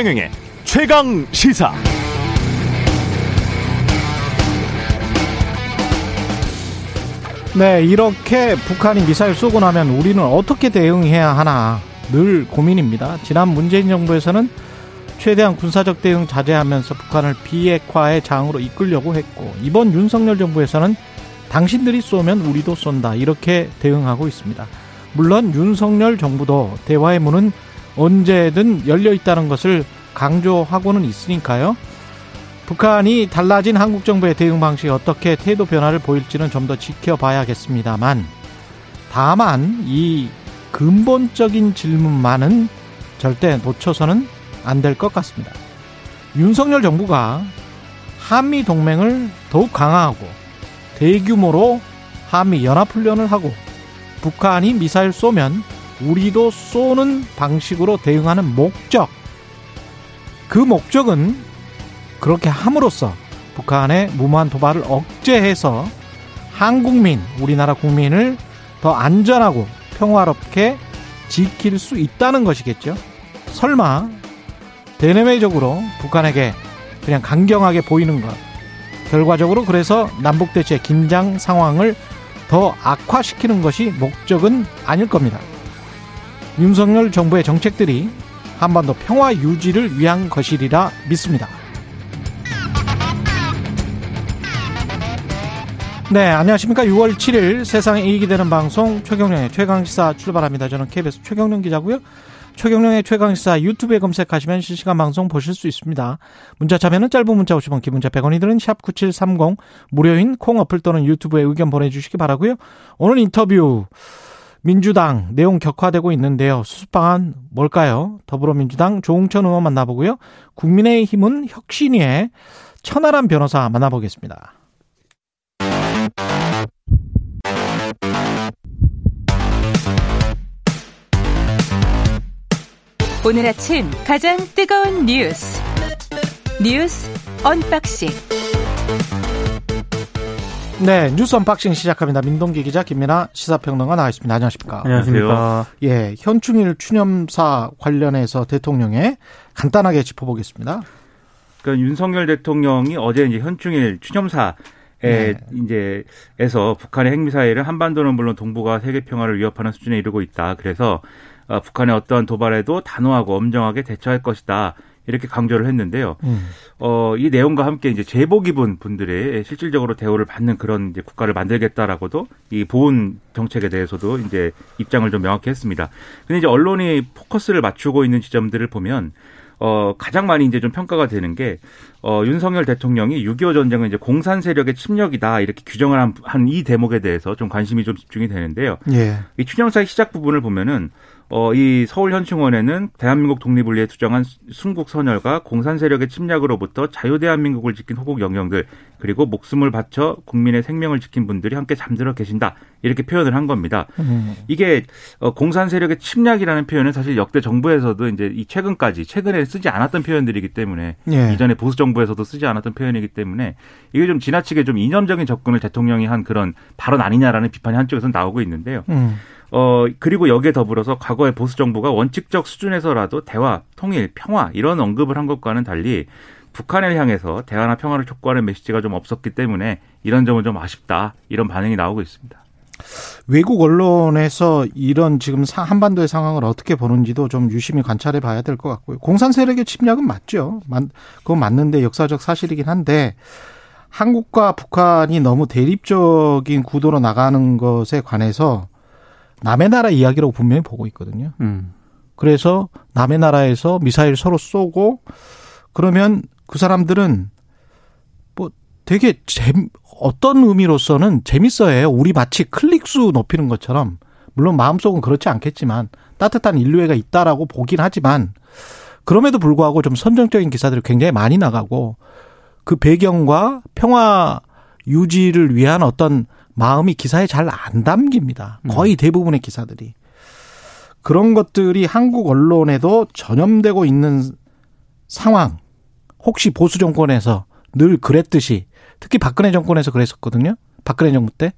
최경영의 최강 시사. 네, 이렇게 북한이 미사일 쏘고 나면 우리는 어떻게 대응해야 하나 늘 고민입니다. 지난 문재인 정부에서는 최대한 군사적 대응 자제하면서 북한을 비핵화의 장으로 이끌려고 했고 이번 윤석열 정부에서는 당신들이 쏘면 우리도 쏜다 이렇게 대응하고 있습니다. 물론 윤석열 정부도 대화의 문은 언제든 열려 있다는 것을 강조하고는 있으니까요. 북한이 달라진 한국 정부의 대응 방식이 어떻게 태도 변화를 보일지는 좀 더 지켜봐야겠습니다만 다만 이 근본적인 질문만은 절대 놓쳐서는 안 될 것 같습니다. 윤석열 정부가 한미 동맹을 더욱 강화하고 대규모로 한미 연합훈련을 하고 북한이 미사일 쏘면 우리도 쏘는 방식으로 대응하는 목적. 그 목적은 그렇게 함으로써 북한의 무모한 도발을 억제해서 한국민, 우리나라 국민을 더 안전하고 평화롭게 지킬 수 있다는 것이겠죠. 설마 대내외적으로 북한에게 그냥 강경하게 보이는 것. 결과적으로 그래서 남북대체 긴장 상황을 더 악화시키는 것이 목적은 아닐 겁니다. 윤석열 정부의 정책들이 한반도 평화 유지를 위한 것이리라 믿습니다. 네, 안녕하십니까. 6월 7일 세상에 이익이 되는 방송 최경련의 최강시사 출발합니다. 저는 KBS 최경련 기자고요. 최경련의 최강시사 유튜브에 검색하시면 실시간 방송 보실 수 있습니다. 문자 참여는 짧은 문자 50원, 기본자 100원이 드는 샵9730 무료인 콩 어플 또는 유튜브에 의견 보내주시기 바라고요. 오늘 인터뷰 민주당 내용 격화되고 있는데요. 수습 방안 뭘까요? 더불어민주당 조홍천 의원 만나보고요. 국민의힘은 혁신위의 천하람 변호사 만나보겠습니다. 오늘 아침 가장 뜨거운 뉴스 뉴스 언박싱 네, 뉴스 언박싱 시작합니다. 민동기 기자 김민아 시사평론가 나와 있습니다. 안녕하십니까? 안녕하십니까? 예, 현충일 추념사 관련해서 대통령의 간단하게 짚어보겠습니다. 그러니까 윤석열 대통령이 어제 이제 현충일 추념사 에 네. 이제 에서 북한의 핵미사일은 한반도는 물론 동북아 세계 평화를 위협하는 수준에 이르고 있다. 그래서 어, 북한의 어떠한 도발에도 단호하고 엄정하게 대처할 것이다. 이렇게 강조를 했는데요. 음. 어, 이 내용과 함께 이제 제복 입은 분들의 실질적으로 대우를 받는 그런 이제 국가를 만들겠다라고도 이 보훈 정책에 대해서도 이제 입장을 좀 명확히 했습니다. 근데 이제 언론이 포커스를 맞추고 있는 지점들을 보면 어, 가장 많이 이제 좀 평가가 되는 게, 어, 윤석열 대통령이 6.25 전쟁은 이제 공산 세력의 침략이다, 이렇게 규정을 한, 한 이 대목에 대해서 좀 관심이 좀 집중이 되는데요. 예. 이 추념사의 시작 부분을 보면은 어, 이 서울 현충원에는 대한민국 독립을 위해 투정한 순국 선열과 공산 세력의 침략으로부터 자유 대한민국을 지킨 호국 영령들 그리고 목숨을 바쳐 국민의 생명을 지킨 분들이 함께 잠들어 계신다 이렇게 표현을 한 겁니다. 음. 이게 어, 공산 세력의 침략이라는 표현은 사실 역대 정부에서도 이제 이 최근까지 최근에 쓰지 않았던 표현들이기 때문에 예. 이전에 보수 정부에서도 쓰지 않았던 표현이기 때문에 이게 좀 지나치게 좀 이념적인 접근을 대통령이 한 그런 발언 아니냐라는 비판이 한쪽에서 나오고 있는데요. 음. 어, 그리고 여기에 더불어서 과거의 보수 정부가 원칙적 수준에서라도 대화, 통일, 평화 이런 언급을 한 것과는 달리 북한을 향해서 대화나 평화를 촉구하는 메시지가 좀 없었기 때문에 이런 점은 좀 아쉽다. 이런 반응이 나오고 있습니다. 외국 언론에서 이런 지금 사- 한반도의 상황을 어떻게 보는지도 좀 유심히 관찰해 봐야 될 것 같고요. 공산 세력의 침략은 맞죠. 맞- 그건 맞는데 역사적 사실이긴 한데 한국과 북한이 너무 대립적인 구도로 나가는 것에 관해서 남의 나라 이야기라고 분명히 보고 있거든요. 음. 그래서 남의 나라에서 미사일 서로 쏘고 그러면 그 사람들은 뭐 되게 재 어떤 의미로서는 재밌어해요. 우리 마치 클릭수 높이는 것처럼 물론 마음속은 그렇지 않겠지만 따뜻한 인류애가 있다라고 보긴 하지만 그럼에도 불구하고 좀 선정적인 기사들이 굉장히 많이 나가고 그 배경과 평화 유지를 위한 어떤 마음이 기사에 잘 안 담깁니다. 거의 대부분의 기사들이. 그런 것들이 한국 언론에도 전염되고 있는 상황. 혹시 보수 정권에서 늘 그랬듯이 특히 박근혜 정권에서 그랬었거든요. 박근혜 정부 때.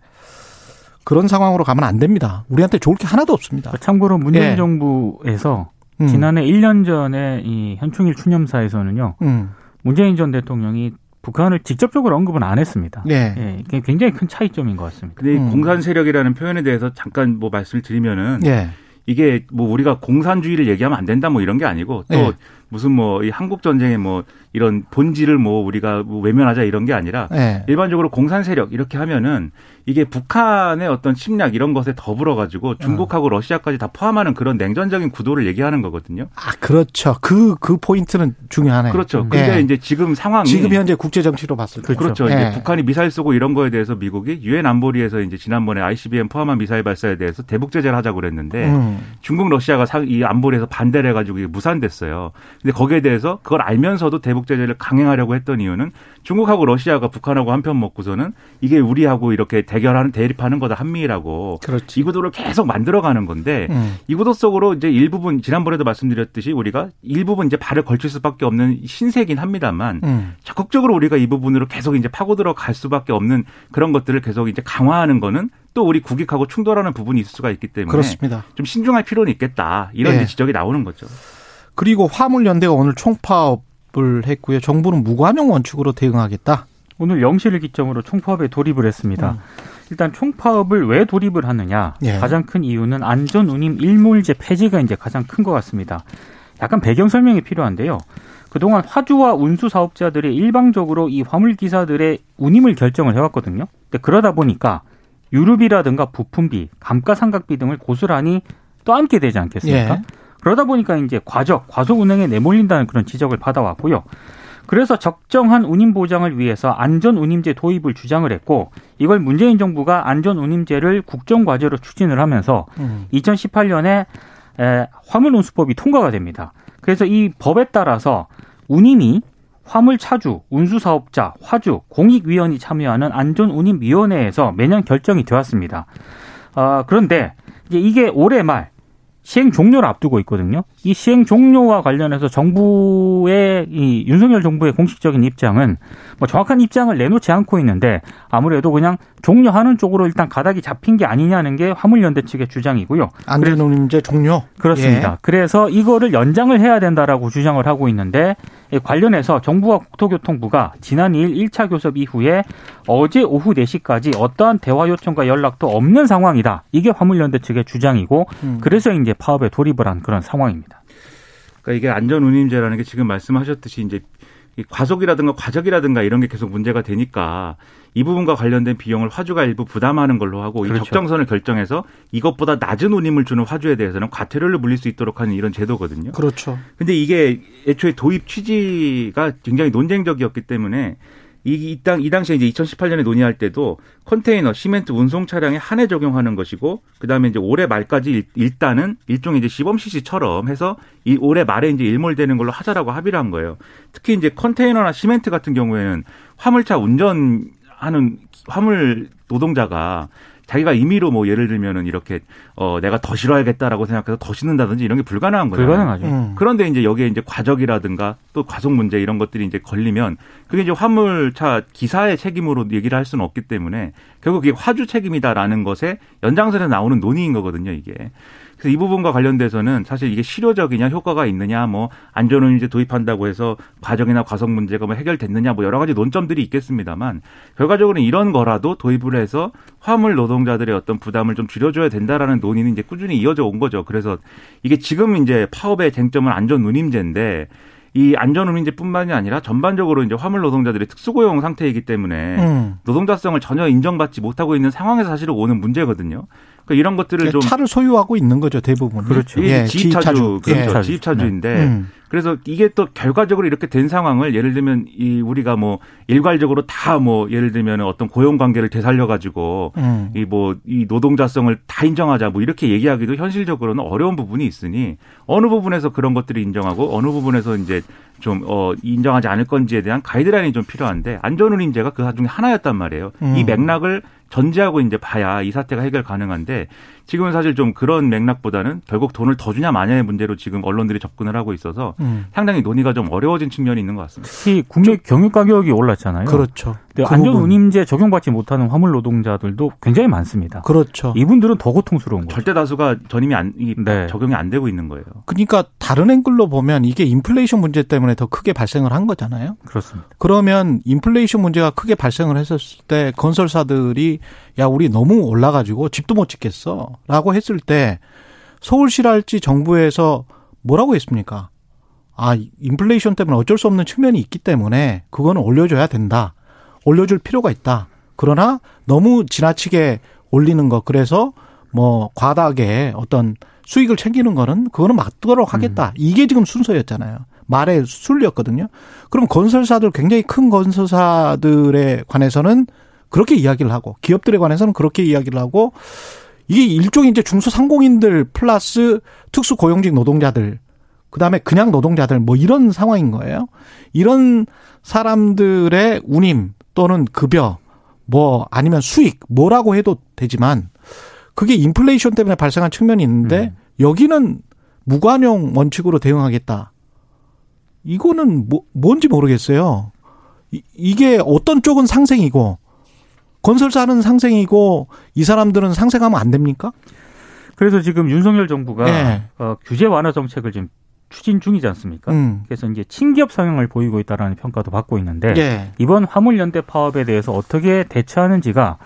그런 상황으로 가면 안 됩니다. 우리한테 좋을 게 하나도 없습니다. 참고로 문재인 예. 정부에서 음. 지난해 1년 전에 이 현충일 추념사에서는요. 음. 문재인 전 대통령이 북한을 직접적으로 언급은 안 했습니다. 네. 예, 이게 굉장히 큰 차이점인 것 같습니다. 근데 이 음. 공산 세력이라는 표현에 대해서 잠깐 뭐 말씀을 드리면은 예. 이게 뭐 우리가 공산주의를 얘기하면 안 된다 뭐 이런 게 아니고 또 네. 무슨 뭐 이 한국 전쟁의 뭐 이런 본질을 뭐 우리가 뭐 외면하자 이런 게 아니라 예. 일반적으로 공산 세력 이렇게 하면은 이게 북한의 어떤 침략 이런 것에 더불어 가지고 중국하고 러시아까지 다 포함하는 그런 냉전적인 구도를 얘기하는 거거든요. 아, 그렇죠. 그, 그 포인트는 중요하네요. 그렇죠. 음. 근데 예. 이제 지금 상황이 지금 현재 국제 정치로 봤을 때. 그렇죠. 예. 이제 북한이 미사일 쏘고 이런 거에 대해서 미국이 유엔 안보리에서 이제 지난번에 ICBM 포함한 미사일 발사에 대해서 대북 제재를 하자고 그랬는데 음. 중국 러시아가 사- 이 안보리에서 반대를 해가지고 무산됐어요. 근데 거기에 대해서 그걸 알면서도 대북 제재를 강행하려고 했던 이유는 중국하고 러시아가 북한하고 한편 먹고서는 이게 우리하고 이렇게 대결하는 대립하는 거다 한미라고 그렇지. 이 구도를 계속 만들어가는 건데 음. 이 구도 속으로 이제 일부분 지난번에도 말씀드렸듯이 우리가 일부분 이제 발을 걸칠 수밖에 없는 신세긴 합니다만 음. 적극적으로 우리가 이 부분으로 계속 이제 파고 들어 갈 수밖에 없는 그런 것들을 계속 이제 강화하는 거는 또 우리 국익하고 충돌하는 부분이 있을 수가 있기 때문에 그렇습니다. 좀 신중할 필요는 있겠다 이런 네. 지적이 나오는 거죠. 그리고 화물연대가 오늘 총파업을 했고요. 정부는 무관용 원칙으로 대응하겠다. 오늘 0시를 기점으로 총파업에 돌입을 했습니다. 일단 총파업을 왜 돌입을 하느냐? 예. 가장 큰 이유는 안전 운임 일몰제 폐지가 이제 가장 큰 것 같습니다. 약간 배경 설명이 필요한데요. 그동안 화주와 운수 사업자들이 일방적으로 이 화물 기사들의 운임을 결정을 해왔거든요. 근데 그러다 보니까 유류비라든가 부품비, 감가상각비 등을 고스란히 떠안게 되지 않겠습니까? 예. 그러다 보니까 이제 과적, 과속 운행에 내몰린다는 그런 지적을 받아왔고요. 그래서 적정한 운임 보장을 위해서 안전 운임제 도입을 주장을 했고 이걸 문재인 정부가 안전 운임제를 국정 과제로 추진을 하면서 음. 2018년에 에, 화물 운수법이 통과가 됩니다. 그래서 이 법에 따라서 운임이 화물 차주, 운수 사업자, 화주, 공익위원이 참여하는 안전 운임 위원회에서 매년 결정이 되었습니다. 아, 그런데 이제 이게 올해 말 시행 종료를 앞두고 있거든요. 이 시행 종료와 관련해서 정부의 이 윤석열 정부의 공식적인 입장은 뭐 정확한 입장을 내놓지 않고 있는데 아무래도 그냥 종료하는 쪽으로 일단 가닥이 잡힌 게 아니냐는 게 화물연대 측의 주장이고요. 안전운임제 종료. 그렇습니다. 예. 그래서 이거를 연장을 해야 된다라고 주장을 하고 있는데 이 관련해서 정부와 국토교통부가 지난 2일 1차 교섭 이후에 어제 오후 4시까지 어떠한 대화 요청과 연락도 없는 상황이다. 이게 화물연대 측의 주장이고 음. 그래서 이제 파업에 돌입을 한 그런 상황입니다. 그러니까 이게 안전운임제라는 게 지금 말씀하셨듯이 이제 이 과속이라든가 과적이라든가 이런 게 계속 문제가 되니까 이 부분과 관련된 비용을 화주가 일부 부담하는 걸로 하고 이 그렇죠. 적정선을 결정해서 이것보다 낮은 운임을 주는 화주에 대해서는 과태료를 물릴 수 있도록 하는 이런 제도거든요. 그렇죠. 근데 이게 애초에 도입 취지가 굉장히 논쟁적이었기 때문에 이, 이, 당, 이 당시에 이제 2018년에 논의할 때도 컨테이너, 시멘트 운송 차량에 한해 적용하는 것이고, 그 다음에 이제 올해 말까지 일, 일단은 일종의 이제 시범 시시처럼 해서 이 올해 말에 이제 일몰되는 걸로 하자라고 합의를 한 거예요. 특히 이제 컨테이너나 시멘트 같은 경우에는 화물차 운전 하는 화물 노동자가 자기가 임의로 뭐 예를 들면은 이렇게 어 내가 더 실어야겠다라고 생각해서 더 싣는다든지 이런 게 불가능한 거예요. 불가능하죠. 음. 그런데 이제 여기에 이제 과적이라든가 또 과속 문제 이런 것들이 이제 걸리면 그게 이제 화물차 기사의 책임으로 얘기를 할 수는 없기 때문에 결국 이게 화주 책임이다라는 것에 연장선에 나오는 논의인 거거든요, 이게. 그래서 이 부분과 관련돼서는 사실 이게 실효적이냐 효과가 있느냐 뭐 안전운임제 도입한다고 해서 과정이나 과속 문제가 뭐 해결됐느냐 뭐 여러 가지 논점들이 있겠습니다만 결과적으로는 이런 거라도 도입을 해서 화물 노동자들의 어떤 부담을 좀 줄여줘야 된다라는 논의는 이제 꾸준히 이어져 온 거죠. 그래서 이게 지금 이제 파업의 쟁점은 안전운임제인데 이 안전운임제뿐만이 아니라 전반적으로 이제 화물 노동자들이 특수고용 상태이기 때문에 음. 노동자성을 전혀 인정받지 못하고 있는 상황에서 사실은 오는 문제거든요. 그러니까 이런 것들을 좀 차를 소유하고 있는 거죠 대부분. 그렇죠. 이게 지입차주, 그렇죠. 예. 지입차주인데 음. 그래서 이게 또 결과적으로 이렇게 된 상황을 예를 들면 이 우리가 뭐 일괄적으로 다 뭐 예를 들면 어떤 고용 관계를 되살려 가지고 음. 이뭐 이 노동자성을 다 인정하자 뭐 이렇게 얘기하기도 현실적으로는 어려운 부분이 있으니 어느 부분에서 그런 것들을 인정하고 어느 부분에서 이제 좀 어 인정하지 않을 건지에 대한 가이드라인이 좀 필요한데 안전운임제가 그 중에 하나였단 말이에요. 음. 이 맥락을 전제하고 이제 봐야 이 사태가 해결 가능한데 지금은 사실 좀 그런 맥락보다는 결국 돈을 더 주냐 마냐의 문제로 지금 언론들이 접근을 하고 있어서 음. 상당히 논의가 좀 어려워진 측면이 있는 것 같습니다. 특히 국내 경유 가격이 올랐잖아요. 그렇죠. 그 안전 부분. 운임제 적용받지 못하는 화물 노동자들도 굉장히 많습니다. 그렇죠. 이분들은 더 고통스러운 거죠. 절대 다수가 전임이 안, 이 네. 적용이 안 되고 있는 거예요. 그러니까 다른 앵글로 보면 이게 인플레이션 문제 때문에 더 크게 발생을 한 거잖아요. 그렇습니다. 그러면 인플레이션 문제가 크게 발생을 했었을 때 건설사들이 야 우리 너무 올라가지고 집도 못 짓겠어라고 했을 때 서울시랄지 정부에서 뭐라고 했습니까? 아 인플레이션 때문에 어쩔 수 없는 측면이 있기 때문에 그거는 올려줘야 된다. 올려줄 필요가 있다. 그러나 너무 지나치게 올리는 거 그래서 뭐 과다하게 어떤 수익을 챙기는 거는 그거는 막도록 하겠다. 이게 지금 순서였잖아요. 말의 순리였거든요. 그럼 건설사들 굉장히 큰 건설사들에 관해서는 그렇게 이야기를 하고 기업들에 관해서는 그렇게 이야기를 하고 이게 일종의 이제 중소상공인들 플러스 특수 고용직 노동자들 그다음에 그냥 노동자들 뭐 이런 상황인 거예요. 이런 사람들의 운임 또는 급여 뭐 아니면 수익 뭐라고 해도 되지만 그게 인플레이션 때문에 발생한 측면이 있는데 여기는 무관용 원칙으로 대응하겠다. 이거는 뭐 뭔지 모르겠어요. 이, 이게 어떤 쪽은 상생이고 건설사는 상생이고 이 사람들은 상생하면 안 됩니까? 그래서 지금 윤석열 정부가 네. 어, 규제 완화 정책을 지금 추진 중이지 않습니까? 음. 그래서 이제 친기업 성향을 보이고 있다라는 평가도 받고 있는데 예. 이번 화물연대 파업에 대해서 어떻게 대처하는지가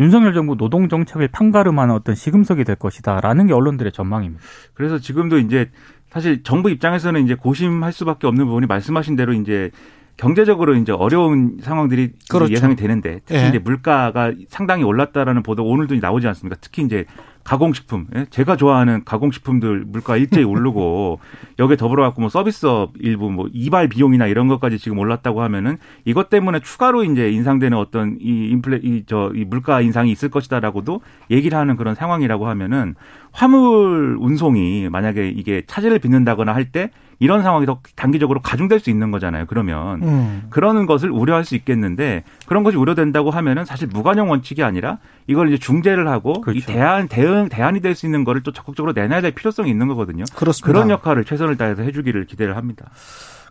윤석열 정부 노동 정책을 판가름하는 어떤 시금석이 될 것이다라는 게 언론들의 전망입니다. 그래서 지금도 이제 사실 정부 입장에서는 이제 고심할 수밖에 없는 부분이 말씀하신 대로 이제 경제적으로 이제 어려운 상황들이 그렇죠. 예상이 되는데 특히 예. 이제 물가가 상당히 올랐다라는 보도 오늘도 나오지 않습니까? 특히 이제 가공식품, 예? 제가 좋아하는 가공식품들 물가 일제히 오르고 여기에 더불어 갖고 뭐 서비스업 일부 뭐 이발 비용이나 이런 것까지 지금 올랐다고 하면은 이것 때문에 추가로 이제 인상되는 어떤 이 인플레 이저이 물가 인상이 있을 것이다라고도 얘기를 하는 그런 상황이라고 하면은 화물 운송이 만약에 이게 차질을 빚는다거나 할 때 이런 상황이 더 단기적으로 가중될 수 있는 거잖아요. 그러면 음. 그러는 것을 우려할 수 있겠는데 그런 것이 우려된다고 하면은 사실 무관용 원칙이 아니라 이걸 이제 중재를 하고 그렇죠. 이 대안 대응 대안이 될 수 있는 거를 또 적극적으로 내놔야 될 필요성이 있는 거거든요. 그렇습니다. 그런 역할을 최선을 다해서 해주기를 기대를 합니다.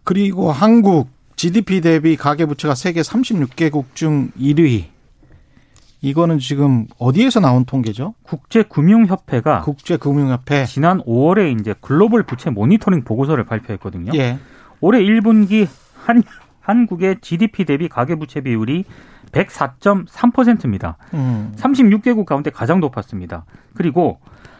그리고 한국 GDP 대비 가계 부채가 세계 36개국 중 1위. 이거는 지금 어디에서 나온 통계죠? 국제금융협회가 국제금융협회. 지난 5월에 이제 글로벌 부채 모니터링 보고서를 발표했거든요. 예. 올해 1분기 한 한국의 GDP 대비 가계 부채 비율이 104.3%입니다. 음. 36개국 가운데 가장 높았습니다. 그리고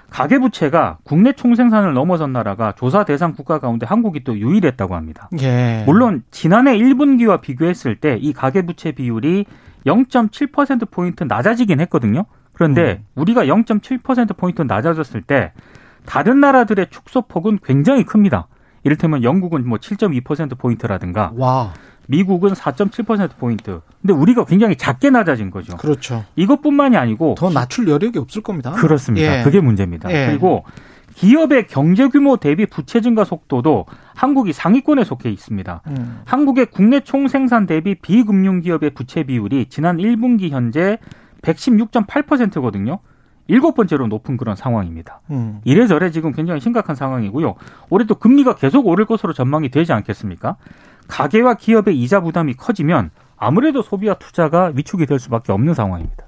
가계 부채가 국내 총생산을 넘어선 나라가 조사 대상 국가 가운데 한국이 또 유일했다고 합니다. 예. 물론 지난해 1분기와 비교했을 때 이 가계 부채 비율이 0.7%포인트 낮아지긴 했거든요. 그런데 우리가 0.7%포인트 낮아졌을 때 다른 나라들의 축소폭은 굉장히 큽니다. 이를테면 영국은 뭐 7.2%포인트라든가 와. 미국은 4.7%포인트. 근데 우리가 굉장히 작게 낮아진 거죠. 그렇죠. 이것뿐만이 아니고 더 낮출 여력이 없을 겁니다. 그렇습니다. 예. 그게 문제입니다. 예. 그리고 기업의 경제 규모 대비 부채 증가 속도도 한국이 상위권에 속해 있습니다. 음. 한국의 국내 총생산 대비 비금융 기업의 부채 비율이 지난 1분기 현재 116.8%거든요. 일곱 번째로 높은 그런 상황입니다. 음. 이래저래 지금 굉장히 심각한 상황이고요. 올해 또 금리가 계속 오를 것으로 전망이 되지 않겠습니까? 가계와 기업의 이자 부담이 커지면 아무래도 소비와 투자가 위축이 될 수밖에 없는 상황입니다.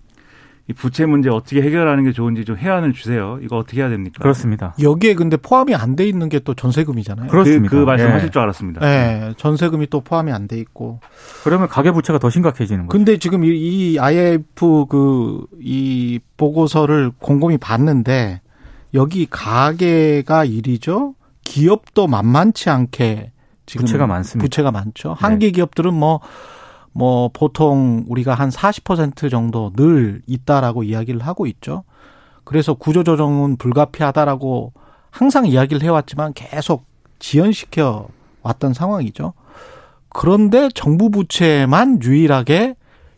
이 부채 문제 어떻게 해결하는 게 좋은지 좀 해안을 주세요. 이거 어떻게 해야 됩니까? 그렇습니다. 여기에 근데 포함이 안 돼 있는 게 또 전세금이잖아요. 그렇습니다. 그, 그 말씀하실 예. 줄 알았습니다. 예. 전세금이 또 포함이 안 돼 있고. 그러면 가계 부채가 더 심각해지는 거죠. 근데 지금 이- 이 IF 그 이 보고서를 곰곰이 봤는데 여기 가계가 1위죠. 기업도 만만치 않게 지금 부채가 많습니다. 부채가 많죠. 한계 기업들은 뭐, 뭐, 보통 우리가 한 40% 정도 늘 있다라고 이야기를 하고 있죠. 그래서 구조조정은 불가피하다라고 항상 이야기를 해왔지만 계속 지연시켜 왔던 상황이죠. 그런데 정부 부채만 유일하게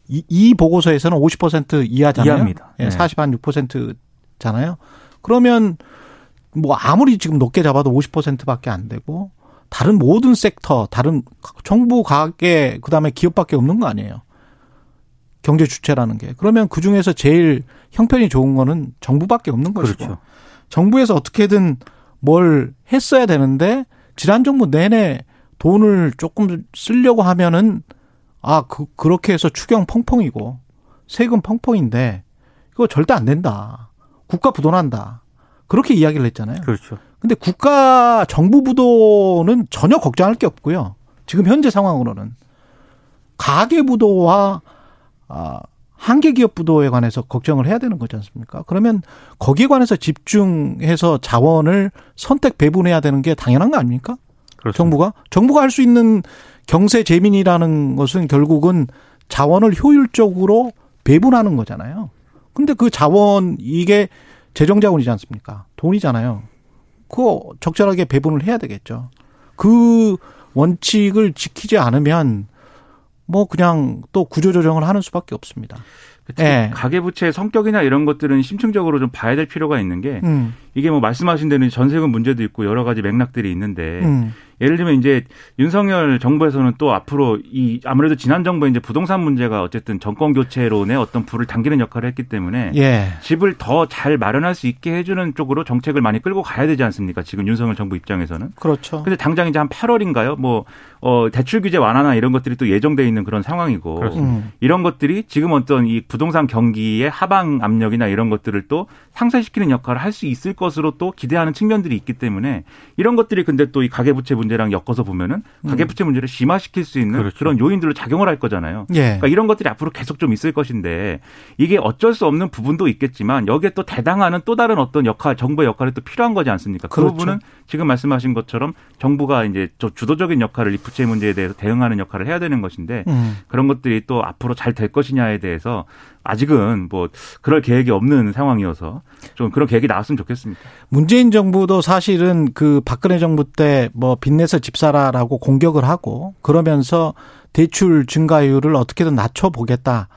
이, 이 보고서에서는 50% 이하잖아요. 이하입니다. 예, 네. 40, 한 6%잖아요. 그러면 뭐 아무리 지금 높게 잡아도 50%밖에 안 되고 다른 모든 섹터, 다른 정부 가계 그다음에 기업밖에 없는 거 아니에요. 경제 주체라는 게. 그러면 그 중에서 제일 형편이 좋은 거는 정부밖에 없는 것이고. 그렇죠. 정부에서 어떻게든 뭘 했어야 되는데 지난 정부 내내 돈을 조금 쓰려고 하면은 아, 그, 그렇게 해서 추경 펑펑이고 세금 펑펑인데 이거 절대 안 된다. 국가 부도난다. 그렇게 이야기를 했잖아요. 그렇죠. 근데 국가 정부 부도는 전혀 걱정할 게 없고요. 지금 현재 상황으로는 가계 부도와 아, 한계 기업 부도에 관해서 걱정을 해야 되는 거지 않습니까? 그러면 거기에 관해서 집중해서 자원을 선택 배분해야 되는 게 당연한 거 아닙니까? 그렇습니다. 정부가 정부가 할 수 있는 경세 재민이라는 것은 결국은 자원을 효율적으로 배분하는 거잖아요. 근데 그 자원 이게 재정 자원이지 않습니까? 돈이잖아요. 그거 적절하게 배분을 해야 되겠죠. 그 원칙을 지키지 않으면 뭐 그냥 또 구조 조정을 하는 수밖에 없습니다. 그치? 예. 가계부채의 성격이나 이런 것들은 심층적으로 좀 봐야 될 필요가 있는 게 음, 이게 뭐 말씀하신 대로 전세금 문제도 있고 여러 가지 맥락들이 있는데 음, 예를 들면 이제 윤석열 정부에서는 또 앞으로 이 아무래도 지난 정부에 이제 부동산 문제가 어쨌든 정권 교체론에 어떤 불을 당기는 역할을 했기 때문에 예, 집을 더 잘 마련할 수 있게 해주는 쪽으로 정책을 많이 끌고 가야 되지 않습니까? 지금 윤석열 정부 입장에서는. 그렇죠. 근데 당장 이제 한 8월인가요? 뭐, 어, 대출 규제 완화나 이런 것들이 또 예정돼 있는 그런 상황이고. 음, 이런 것들이 지금 어떤 이 부동산 경기의 하방 압력이나 이런 것들을 또 상쇄시키는 역할을 할 수 있을 것으로 또 기대하는 측면들이 있기 때문에 이런 것들이 근데 또 이 가계부채 문제 랑 엮어서 보면은 가계부채 문제를 심화시킬 수 있는 그렇죠. 그런 요인들로 작용을 할 거잖아요. 예, 그러니까 이런 것들이 앞으로 계속 좀 있을 것인데 이게 어쩔 수 없는 부분도 있겠지만 여기에 또 대당하는 또 다른 어떤 역할, 정부의 역할이 또 필요한 거지 않습니까? 그 그렇죠. 부분은 지금 말씀하신 것처럼 정부가 이제 저 주도적인 역할을 이 부채 문제에 대해서 대응하는 역할을 해야 되는 것인데 음. 그런 것들이 또 앞으로 잘 될 것이냐에 대해서 아직은 뭐 그럴 계획이 없는 상황이어서 좀 그런 계획이 나왔으면 좋겠습니다. 문재인 정부도 사실은 그 박근혜 정부 때 뭐 빚내서 집 사라라고 공격을 하고 그러면서 대출 증가율을 어떻게든 낮춰보겠다.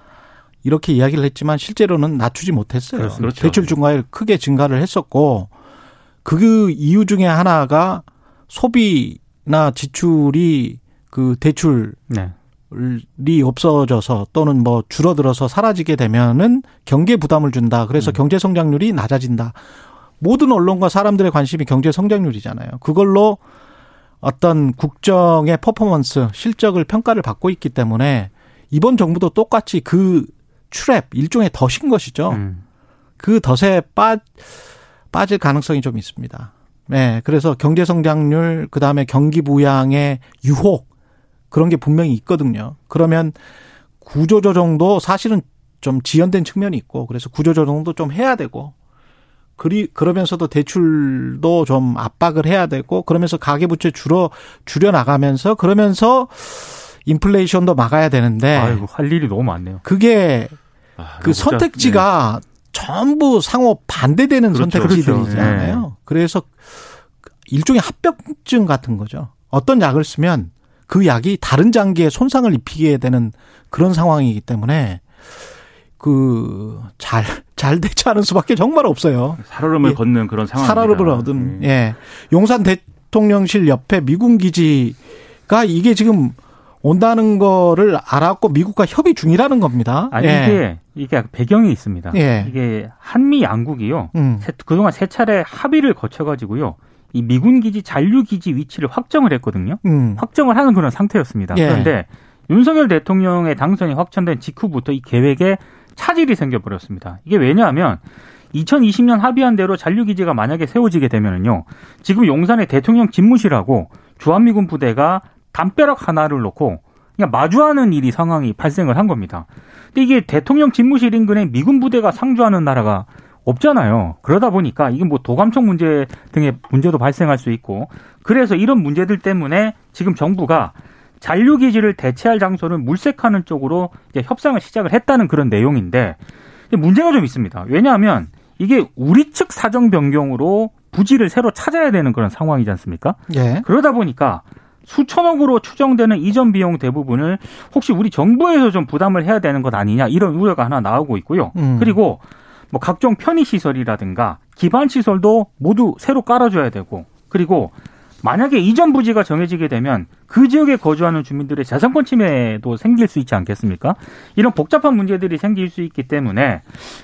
이렇게 이야기를 했지만 실제로는 낮추지 못했어요. 그렇죠. 대출 증가율 크게 증가를 했었고 그 이유 중에 하나가 소비나 지출이 그 대출 네. 이 없어져서 또는 뭐 줄어들어서 사라지게 되면은 경제 부담을 준다. 그래서 경제 성장률이 낮아진다. 모든 언론과 사람들의 관심이 경제 성장률이잖아요. 그걸로 어떤 국정의 퍼포먼스, 실적을 평가를 받고 있기 때문에 이번 정부도 똑같이 그 트랩 일종의 덫인 것이죠. 음. 그 덫에 빠, 빠질 가능성이 좀 있습니다. 네. 그래서 경제 성장률, 그 다음에 경기 부양의 유혹, 그런 게 분명히 있거든요. 그러면 구조조정도 사실은 좀 지연된 측면이 있고, 그래서 구조조정도 좀 해야 되고, 그리, 그러면서도 대출도 좀 압박을 해야 되고, 그러면서 가계부채 줄어, 줄여 나가면서, 그러면서 인플레이션도 막아야 되는데, 아이고 할 일이 너무 많네요. 그게 아, 그 선택지가 전부 상호 반대되는 그렇죠. 선택지들이잖아요. 그렇죠. 그래서 일종의 합병증 같은 거죠. 어떤 약을 쓰면 그 약이 다른 장기에 손상을 입히게 되는 그런 상황이기 때문에 그 잘 잘 대처하는 수밖에 정말 없어요. 네. 살얼음을 예. 걷는 그런 상황입니다. 살얼음을 얻은 네. 예 용산 대통령실 옆에 미군 기지가 이게 지금 온다는 거를 알았고 미국과 협의 중이라는 겁니다. 아니 예. 이게 이게 배경이 있습니다. 예. 이게 한미 양국이요. 음. 세- 그동안 세 차례 합의를 거쳐 가지고요. 이 미군 기지 잔류 기지 위치를 확정을 했거든요. 음. 확정을 하는 그런 상태였습니다. 예. 그런데 윤석열 대통령의 당선이 확정된 직후부터 이 계획에 차질이 생겨버렸습니다. 이게 왜냐하면 2020년 합의한 대로 잔류 기지가 만약에 세워지게 되면은요, 지금 용산에 대통령 집무실하고 주한미군 부대가 담벼락 하나를 놓고 그냥 마주하는 일이 상황이 발생을 한 겁니다. 근데 이게 대통령 집무실 인근에 미군 부대가 상주하는 나라가 없잖아요. 그러다 보니까 이게 뭐 도감청 문제 등의 문제도 발생할 수 있고 그래서 이런 문제들 때문에 지금 정부가 잔류 기지를 대체할 장소를 물색하는 쪽으로 이제 협상을 시작을 했다는 그런 내용인데 문제가 좀 있습니다. 왜냐하면 이게 우리 측 사정 변경으로 부지를 새로 찾아야 되는 그런 상황이지 않습니까? 예. 그러다 보니까 수천억으로 추정되는 이전 비용 대부분을 혹시 우리 정부에서 좀 부담을 해야 되는 것 아니냐 이런 우려가 하나 나오고 있고요. 음. 그리고 뭐 각종 편의 시설이라든가 기반 시설도 모두 새로 깔아줘야 되고 그리고 만약에 이전 부지가 정해지게 되면 그 지역에 거주하는 주민들의 재산권 침해도 생길 수 있지 않겠습니까? 이런 복잡한 문제들이 생길 수 있기 때문에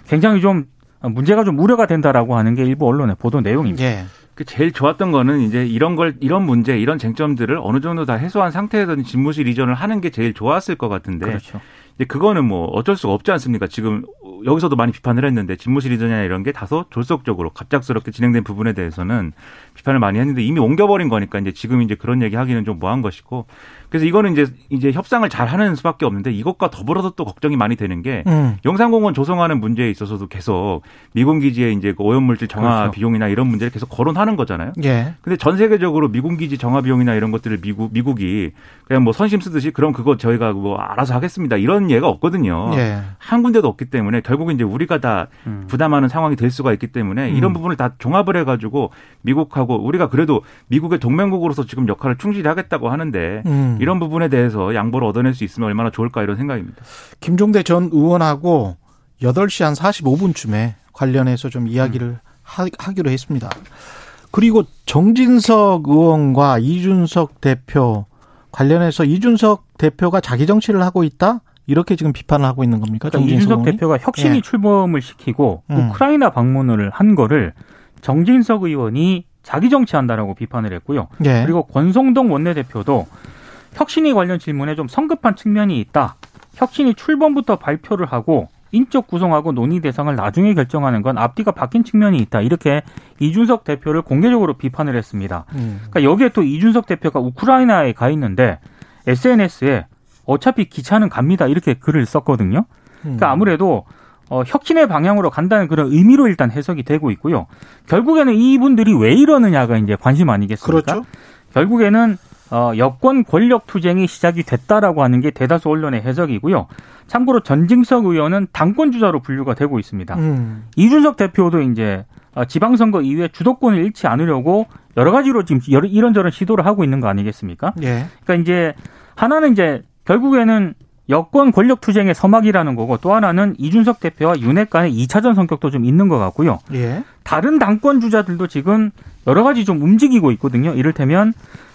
굉장히 좀 문제가 좀 우려가 된다라고 하는 게 일부 언론의 보도 내용입니다. 예. 그 제일 좋았던 거는 이제 이런 걸 이런 문제 이런 쟁점들을 어느 정도 다 해소한 상태에서 집무실 이전을 하는 게 제일 좋았을 것 같은데 그렇죠. 이제 그거는 뭐 어쩔 수가 없지 않습니까? 지금 여기서도 많이 비판을 했는데 집무실 이전이나 이런 게 다소 졸속적으로 갑작스럽게 진행된 부분에 대해서는 비판을 많이 했는데 이미 옮겨버린 거니까 이제 지금 이제 그런 얘기 하기는 좀 뭐한 것이고 그래서 이거는 이제 이제 협상을 잘 하는 수밖에 없는데 이것과 더불어서 또 걱정이 많이 되는 게 음. 영산공원 조성하는 문제에 있어서도 계속 미군 기지의 이제 그 오염물질 정화 그렇죠. 비용이나 이런 문제를 계속 거론하는 거잖아요. 예. 근데 전 세계적으로 미군 기지 정화 비용이나 이런 것들을 미국 미국이 그냥 뭐 선심 쓰듯이 그럼 그거 저희가 뭐 알아서 하겠습니다 이런 예가 없거든요. 예. 한 군데도 없기 때문에 결국 이제 우리가 다 음. 부담하는 상황이 될 수가 있기 때문에 음. 이런 부분을 다 종합을 해 가지고 미국하고 우리가 그래도 미국의 동맹국으로서 지금 역할을 충실히 하겠다고 하는데 음. 이런 부분에 대해서 양보를 얻어낼 수 있으면 얼마나 좋을까 이런 생각입니다. 김종대 전 의원하고 8시 한 45분쯤에 관련해서 좀 이야기를 하, 하기로 했습니다. 그리고 정진석 의원과 이준석 대표 관련해서 이준석 대표가 자기 정치를 하고 있다? 이렇게 지금 비판을 하고 있는 겁니까? 그러니까 정진석 이준석 의원이? 대표가 혁신이 예. 출범을 시키고 음. 우크라이나 방문을 한 거를 정진석 의원이 자기 정치한다라고 비판을 했고요. 예. 그리고 권성동 원내대표도 혁신이 관련 질문에 좀 성급한 측면이 있다. 혁신이 출범부터 발표를 하고 인적 구성하고 논의 대상을 나중에 결정하는 건 앞뒤가 바뀐 측면이 있다. 이렇게 이준석 대표를 공개적으로 비판을 했습니다. 음. 그러니까 여기에 또 이준석 대표가 우크라이나에 가 있는데 SNS에 어차피 기차는 갑니다. 이렇게 글을 썼거든요. 그러니까 아무래도 어, 혁신의 방향으로 간다는 그런 의미로 일단 해석이 되고 있고요. 결국에는 이분들이 왜 이러느냐가 이제 관심 아니겠습니까? 그렇죠. 결국에는 어, 여권 권력 투쟁이 시작이 됐다라고 하는 게 대다수 언론의 해석이고요. 참고로 전징석 의원은 당권 주자로 분류가 되고 있습니다. 음. 이준석 대표도 이제 어, 지방선거 이후에 주도권을 잃지 않으려고 여러 가지로 지금 이런저런 시도를 하고 있는 거 아니겠습니까? 예. 그러니까 이제 하나는 이제 결국에는 여권 권력 투쟁의 서막이라는 거고 또 하나는 이준석 대표와 윤핵 간의 2차전 성격도 좀 있는 것 같고요. 예. 다른 당권 주자들도 지금 여러 가지 좀 움직이고 있거든요. 이를테면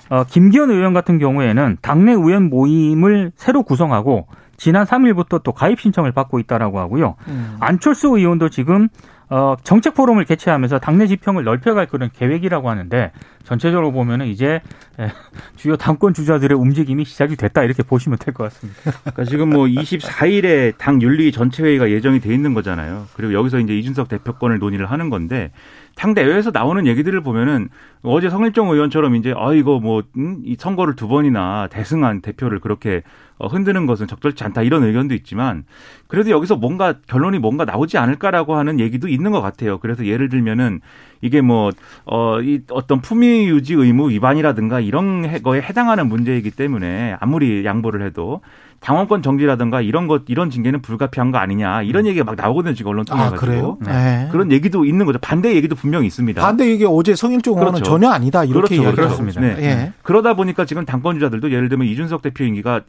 어, 김기현 의원 같은 경우에는 당내 의원 모임을 새로 구성하고 지난 3일부터 또 가입 신청을 받고 있다라고 하고요. 음. 안철수 의원도 지금 어, 정책 포럼을 개최하면서 당내 지평을 넓혀갈 그런 계획이라고 하는데 전체적으로 보면은 이제 에, 주요 당권 주자들의 움직임이 시작이 됐다 이렇게 보시면 될 것 같습니다. 그러니까 지금 뭐 24일에 당 윤리 전체 회의가 예정이 돼 있는 거잖아요. 그리고 여기서 이제 이준석 대표권을 논의를 하는 건데 당 대회에서 나오는 얘기들을 보면은 어제 성일종 의원처럼 이제 아 이거 뭐이 음, 선거를 두 번이나 대승한 대표를 그렇게 어, 흔드는 것은 적절치 않다 이런 의견도 있지만 그래도 여기서 뭔가 결론이 뭔가 나오지 않을까라고 하는 얘기도 있는 것 같아요. 그래서 예를 들면은 이게 뭐 어 이 어떤 품위 유지 의무 위반이라든가 이런 해- 거에 해당하는 문제이기 때문에 아무리 양보를 해도 당원권 정지라든가 이런 것 이런 징계는 불가피한 거 아니냐 이런 얘기가 막 나오거든요 지금 언론 통해 아, 가지고 그래요? 네. 그런 얘기도 있는 거죠 반대 얘기도 분명히 있습니다. 반대 이게 어제 성일종 의원은 그렇죠. 전혀 아니다. 이렇게 그렇죠, 이야기하고 그렇습니다. 네. 예. 그러다 보니까 지금 당권 주자들도 예를 들면 이준석 대표 임기가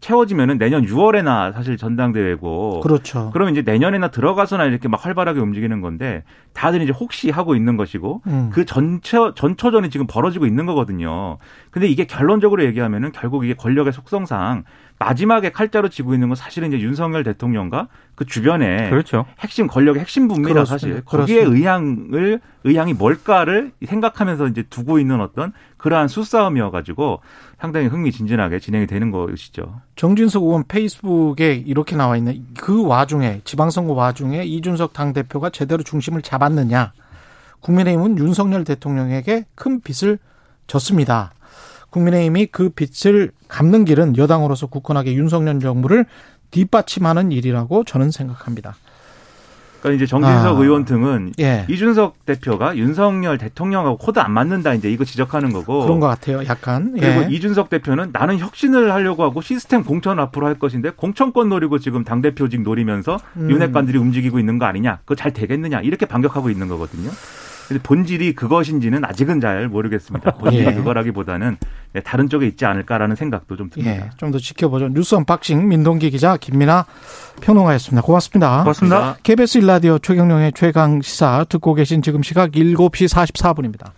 채워지면은 내년 6월에나 사실 전당대회고 그렇죠. 그러면 이제 내년에나 들어가서나 이렇게 막 활발하게 움직이는 건데 다들 이제 혹시 하고 있는 것이고 음. 그 전체 전초전이 지금 벌어지고 있는 거거든요. 근데 이게 결론적으로 얘기하면은 결국 이게 권력의 속성상 마지막에 칼자루 치고 있는 건 사실은 이제 윤석열 대통령과 그 주변에 그렇죠. 핵심 권력의 핵심부입니다 그렇습니다. 사실 거기에 그렇습니다. 의향을 의향이 뭘까를 생각하면서 이제 두고 있는 어떤 그러한 수싸움이어 가지고 상당히 흥미진진하게 진행이 되는 것이죠. 정진석 의원 페이스북에 이렇게 나와 있는 그 와중에 지방선거 와중에 이준석 당 대표가 제대로 중심을 잡았느냐? 국민의힘은 윤석열 대통령에게 큰 빚을 졌습니다. 국민의힘이 그 빚을 갚는 길은 여당으로서 굳건하게 윤석열 정부를 뒷받침하는 일이라고 저는 생각합니다. 그러니까 이제 정진석 아. 의원 등은 예. 이준석 대표가 윤석열 대통령하고 코드 안 맞는다 이제 이거 지적하는 거고 그런 것 같아요. 약간. 그리고 예. 이준석 대표는 나는 혁신을 하려고 하고 시스템 공천 앞으로 할 것인데 공천권 노리고 지금 당 대표직 노리면서 음. 윤핵관들이 움직이고 있는 거 아니냐? 그거 잘 되겠느냐? 이렇게 반격하고 있는 거거든요. 본질이 그것인지는 아직은 잘 모르겠습니다. 본질이 예. 그거라기보다는 네, 다른 쪽에 있지 않을까라는 생각도 좀 듭니다. 예. 좀더 지켜보죠. 뉴스 언박싱 민동기 기자 김민아 평론가였습니다. 고맙습니다. 고맙습니다. KBS 일라디오 최경영의 최강 시사 듣고 계신 지금 시각 7시 44분입니다.